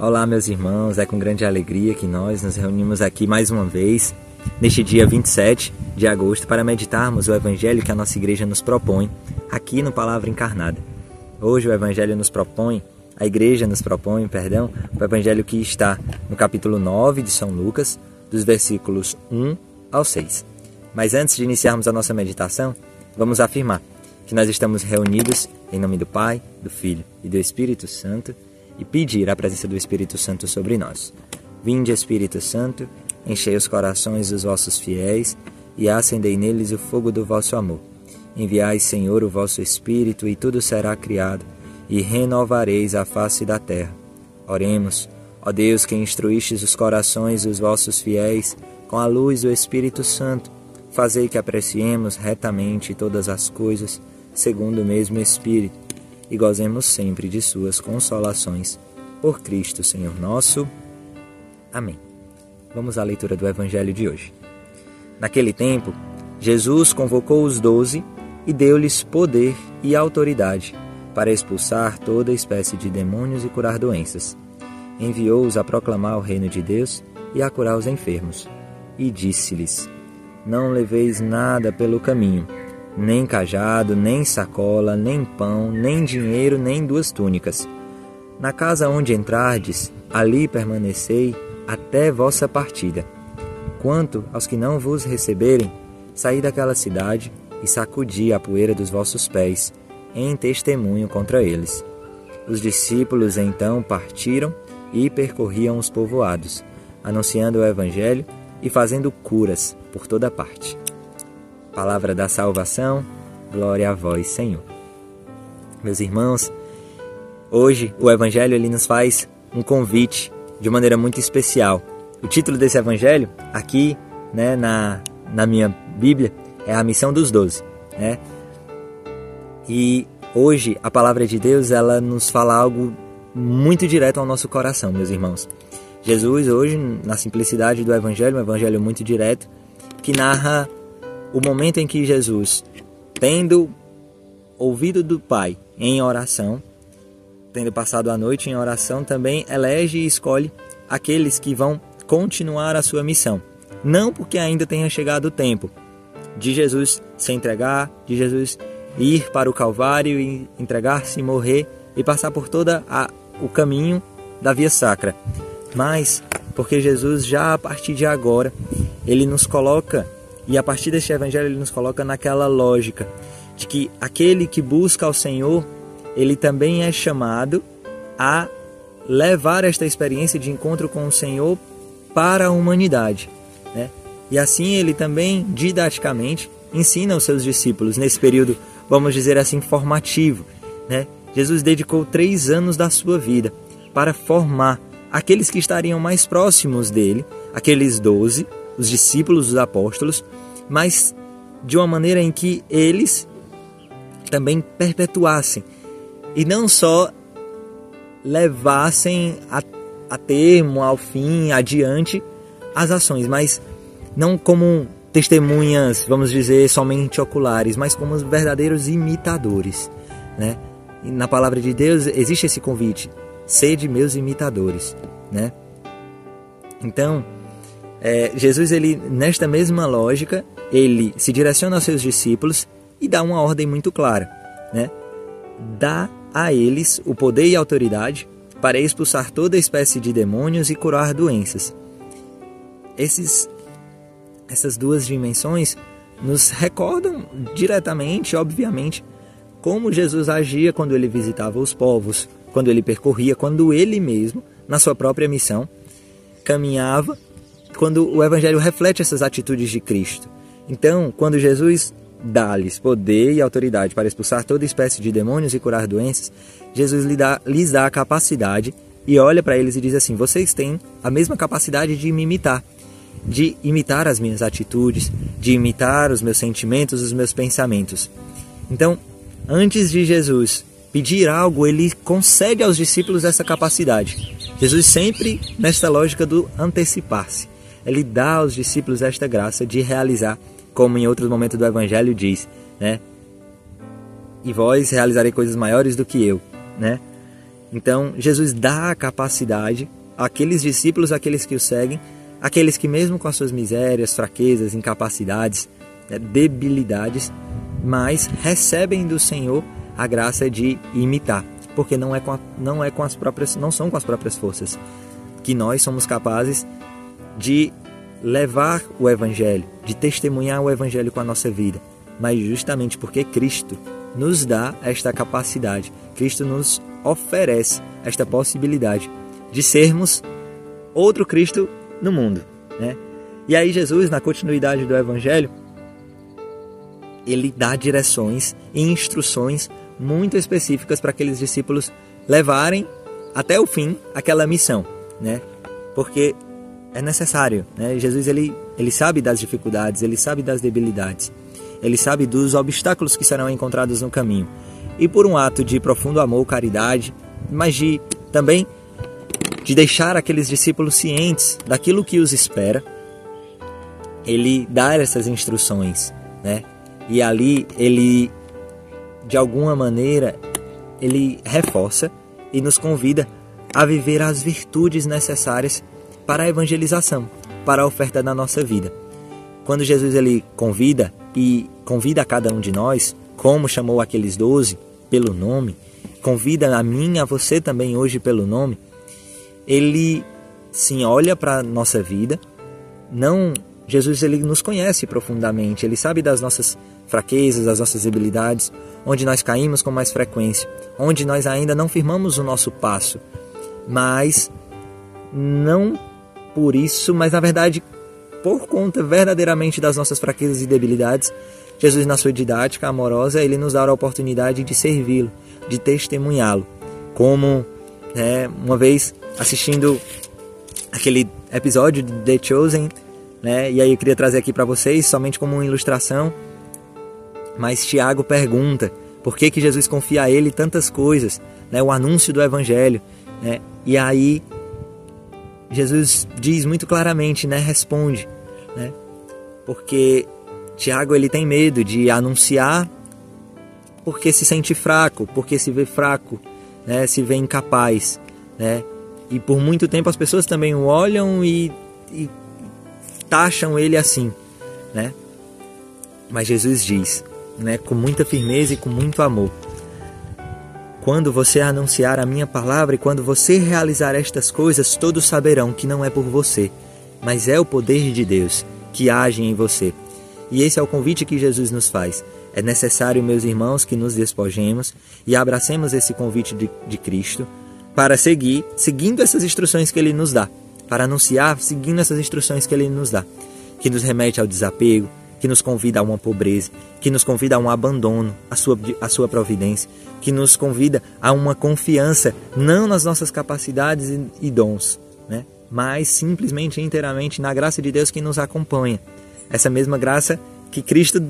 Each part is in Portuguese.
Olá, meus irmãos, é com grande alegria que nós nos reunimos aqui mais uma vez, neste dia 27 de agosto, para meditarmos o Evangelho que a nossa igreja nos propõe, aqui no Palavra Encarnada. Hoje o Evangelho nos propõe, a igreja nos propõe, perdão, o Evangelho que está no capítulo 9 de São Lucas, dos versículos 1 ao 6. Mas antes de iniciarmos a nossa meditação, vamos afirmar que nós estamos reunidos em nome do Pai, do Filho e do Espírito Santo e pedir a presença do Espírito Santo sobre nós. Vinde, Espírito Santo, enchei os corações dos vossos fiéis e acendei neles o fogo do vosso amor. Enviai, Senhor, o vosso Espírito, e tudo será criado, e renovareis a face da terra. Oremos, ó Deus, que instruístes os corações dos vossos fiéis com a luz do Espírito Santo, fazei que apreciemos retamente todas as coisas, segundo o mesmo Espírito e gozemos sempre de Suas consolações. Por Cristo, Senhor nosso. Amém. Vamos à leitura do Evangelho de hoje. Naquele tempo, Jesus convocou os doze e deu-lhes poder e autoridade para expulsar toda espécie de demônios e curar doenças. Enviou-os a proclamar o reino de Deus e a curar os enfermos. E disse-lhes: Não leveis nada pelo caminho nem cajado, nem sacola, nem pão, nem dinheiro, nem duas túnicas. Na casa onde entrardes, ali permanecei até vossa partida. Quanto aos que não vos receberem, saí daquela cidade e sacudi a poeira dos vossos pés, em testemunho contra eles. Os discípulos então partiram e percorriam os povoados, anunciando o Evangelho e fazendo curas por toda parte. Palavra da salvação, glória a vós, Senhor. Meus irmãos, hoje o Evangelho ele nos faz um convite de maneira muito especial. O título desse Evangelho, aqui né, na, na minha Bíblia, é a missão dos doze. Né? E hoje a palavra de Deus ela nos fala algo muito direto ao nosso coração, meus irmãos. Jesus hoje, na simplicidade do Evangelho, um Evangelho muito direto, que narra o momento em que Jesus, tendo ouvido do Pai em oração, tendo passado a noite em oração, também elege e escolhe aqueles que vão continuar a sua missão. Não porque ainda tenha chegado o tempo de Jesus se entregar, de Jesus ir para o Calvário e entregar-se, morrer e passar por todo o caminho da via sacra, mas porque Jesus já a partir de agora ele nos coloca e a partir deste evangelho ele nos coloca naquela lógica de que aquele que busca ao Senhor, ele também é chamado a levar esta experiência de encontro com o Senhor para a humanidade. Né? E assim ele também, didaticamente, ensina aos seus discípulos nesse período, vamos dizer assim, formativo. Né? Jesus dedicou três anos da sua vida para formar aqueles que estariam mais próximos dele, aqueles doze, os discípulos, os apóstolos, mas de uma maneira em que eles também perpetuassem e não só levassem a, a termo, ao fim, adiante as ações, mas não como testemunhas, vamos dizer, somente oculares, mas como verdadeiros imitadores, né? E na palavra de Deus existe esse convite: sede meus imitadores, né? Então, é, Jesus, ele nesta mesma lógica, ele se direciona aos seus discípulos e dá uma ordem muito clara, né? Dá a eles o poder e autoridade para expulsar toda espécie de demônios e curar doenças. Esses, essas duas dimensões nos recordam diretamente, obviamente, como Jesus agia quando ele visitava os povos, quando ele percorria, quando ele mesmo, na sua própria missão, caminhava quando o Evangelho reflete essas atitudes de Cristo. Então, quando Jesus dá-lhes poder e autoridade para expulsar toda espécie de demônios e curar doenças, Jesus lhes dá, lhes dá a capacidade e olha para eles e diz assim: vocês têm a mesma capacidade de me imitar, de imitar as minhas atitudes, de imitar os meus sentimentos, os meus pensamentos. Então, antes de Jesus pedir algo, ele concede aos discípulos essa capacidade. Jesus sempre nesta lógica do antecipar-se ele dá aos discípulos esta graça de realizar, como em outros momentos do Evangelho diz, né? E vós realizarei coisas maiores do que eu, né? Então, Jesus dá a capacidade àqueles discípulos, àqueles que o seguem, aqueles que, mesmo com as suas misérias, fraquezas, incapacidades, né, debilidades, mas recebem do Senhor a graça de imitar, porque não é com a, não é com as próprias não são com as próprias forças que nós somos capazes de levar o evangelho, de testemunhar o evangelho com a nossa vida, mas justamente porque Cristo nos dá esta capacidade, Cristo nos oferece esta possibilidade de sermos outro Cristo no mundo, né? E aí Jesus, na continuidade do evangelho, ele dá direções e instruções muito específicas para aqueles discípulos levarem até o fim aquela missão, né? Porque é necessário, né? Jesus ele ele sabe das dificuldades, ele sabe das debilidades, ele sabe dos obstáculos que serão encontrados no caminho. E por um ato de profundo amor, caridade, mas de também de deixar aqueles discípulos cientes daquilo que os espera, ele dá essas instruções, né? E ali ele de alguma maneira ele reforça e nos convida a viver as virtudes necessárias para a evangelização, para a oferta da nossa vida. Quando Jesus ele convida e convida a cada um de nós, como chamou aqueles doze pelo nome, convida a mim, a você também hoje pelo nome, ele sim olha para a nossa vida, não Jesus ele nos conhece profundamente, ele sabe das nossas fraquezas, das nossas debilidades, onde nós caímos com mais frequência, onde nós ainda não firmamos o nosso passo, mas não por isso, mas na verdade por conta verdadeiramente das nossas fraquezas e debilidades, Jesus na sua didática amorosa, ele nos dá a oportunidade de servi-lo, de testemunhá-lo, como né, uma vez assistindo aquele episódio de The Chosen, né? E aí eu queria trazer aqui para vocês somente como uma ilustração. Mas Tiago pergunta por que, que Jesus confia a ele tantas coisas, né? O anúncio do evangelho, né? E aí Jesus diz muito claramente, né? Responde, né? Porque Tiago ele tem medo de anunciar porque se sente fraco, porque se vê fraco, né? Se vê incapaz, né? E por muito tempo as pessoas também o olham e, e taxam ele assim, né? Mas Jesus diz, né, com muita firmeza e com muito amor: Quando você anunciar a minha palavra e quando você realizar estas coisas, todos saberão que não é por você, mas é o poder de Deus que age em você. E esse é o convite que Jesus nos faz. É necessário, meus irmãos, que nos despojemos e abracemos esse convite de, de Cristo para seguir, seguindo essas instruções que ele nos dá para anunciar seguindo essas instruções que ele nos dá, que nos remete ao desapego, que nos convida a uma pobreza, que nos convida a um abandono à sua, à sua providência, que nos convida a uma confiança não nas nossas capacidades e, e dons, né? mas simplesmente inteiramente na graça de Deus que nos acompanha. Essa mesma graça que Cristo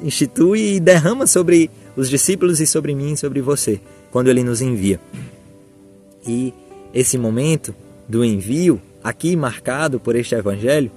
institui e derrama sobre os discípulos e sobre mim sobre você, quando ele nos envia. E esse momento do envio aqui marcado por este Evangelho,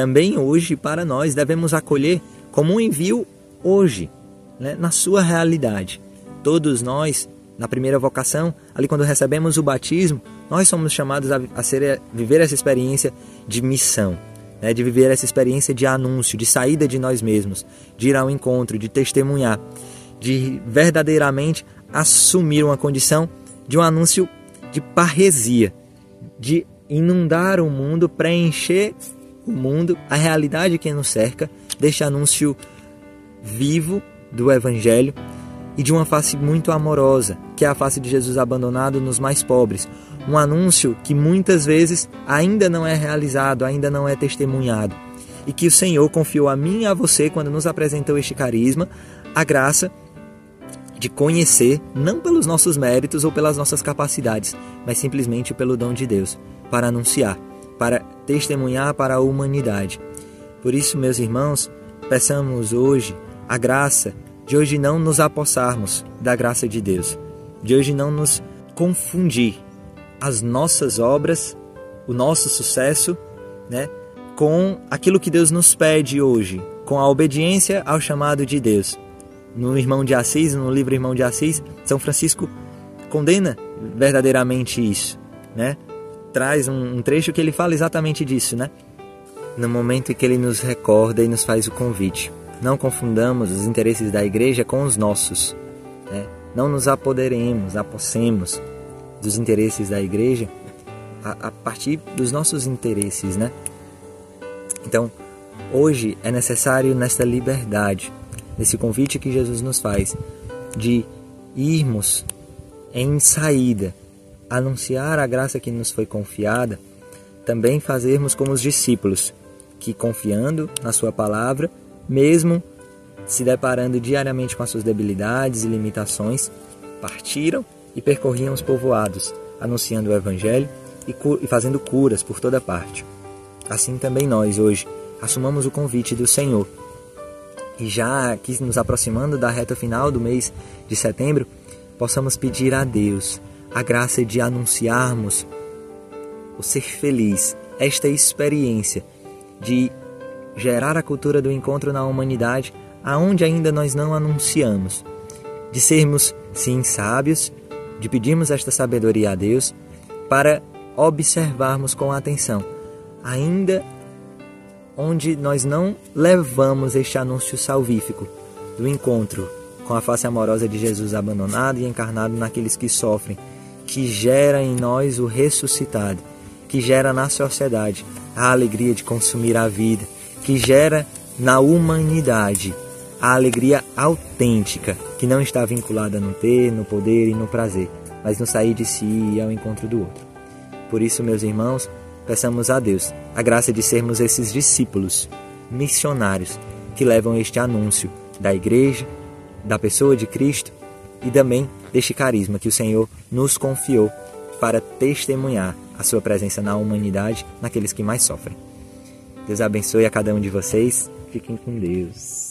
também hoje para nós devemos acolher como um envio hoje, né, na sua realidade. Todos nós, na primeira vocação, ali quando recebemos o batismo, nós somos chamados a, a, ser, a viver essa experiência de missão, né, de viver essa experiência de anúncio, de saída de nós mesmos, de ir ao encontro, de testemunhar, de verdadeiramente assumir uma condição de um anúncio de parresia, de inundar o mundo, preencher o mundo, a realidade que nos cerca, deste anúncio vivo do Evangelho e de uma face muito amorosa, que é a face de Jesus abandonado nos mais pobres. Um anúncio que muitas vezes ainda não é realizado, ainda não é testemunhado. E que o Senhor confiou a mim e a você quando nos apresentou este carisma, a graça de conhecer, não pelos nossos méritos ou pelas nossas capacidades, mas simplesmente pelo dom de Deus para anunciar, para testemunhar para a humanidade. Por isso, meus irmãos, peçamos hoje a graça de hoje não nos apossarmos da graça de Deus, de hoje não nos confundir as nossas obras, o nosso sucesso, né, com aquilo que Deus nos pede hoje, com a obediência ao chamado de Deus. No Irmão de Assis, no livro Irmão de Assis, São Francisco condena verdadeiramente isso, né? Traz um, um trecho que ele fala exatamente disso, né? No momento em que ele nos recorda e nos faz o convite. Não confundamos os interesses da igreja com os nossos. Né? Não nos apoderemos, apossemos dos interesses da igreja a, a partir dos nossos interesses, né? Então, hoje é necessário nesta liberdade, nesse convite que Jesus nos faz, de irmos em saída, anunciar a graça que nos foi confiada, também fazermos como os discípulos, que confiando na Sua palavra, mesmo se deparando diariamente com as suas debilidades e limitações, partiram e percorriam os povoados, anunciando o Evangelho e, e fazendo curas por toda parte. Assim também nós, hoje, assumamos o convite do Senhor. E já aqui nos aproximando da reta final do mês de setembro, possamos pedir a Deus a graça de anunciarmos o ser feliz, esta experiência de gerar a cultura do encontro na humanidade aonde ainda nós não anunciamos, de sermos sim sábios, de pedirmos esta sabedoria a Deus para observarmos com atenção, ainda onde nós não levamos este anúncio salvífico do encontro com a face amorosa de Jesus abandonado e encarnado naqueles que sofrem, que gera em nós o ressuscitado, que gera na sociedade a alegria de consumir a vida, que gera na humanidade a alegria autêntica, que não está vinculada no ter, no poder e no prazer, mas no sair de si e ao encontro do outro. Por isso, meus irmãos, peçamos a Deus a graça de sermos esses discípulos, missionários, que levam este anúncio da igreja, da pessoa de Cristo e também deste carisma que o Senhor nos confiou para testemunhar a sua presença na humanidade, naqueles que mais sofrem. Deus abençoe a cada um de vocês. Fiquem com Deus.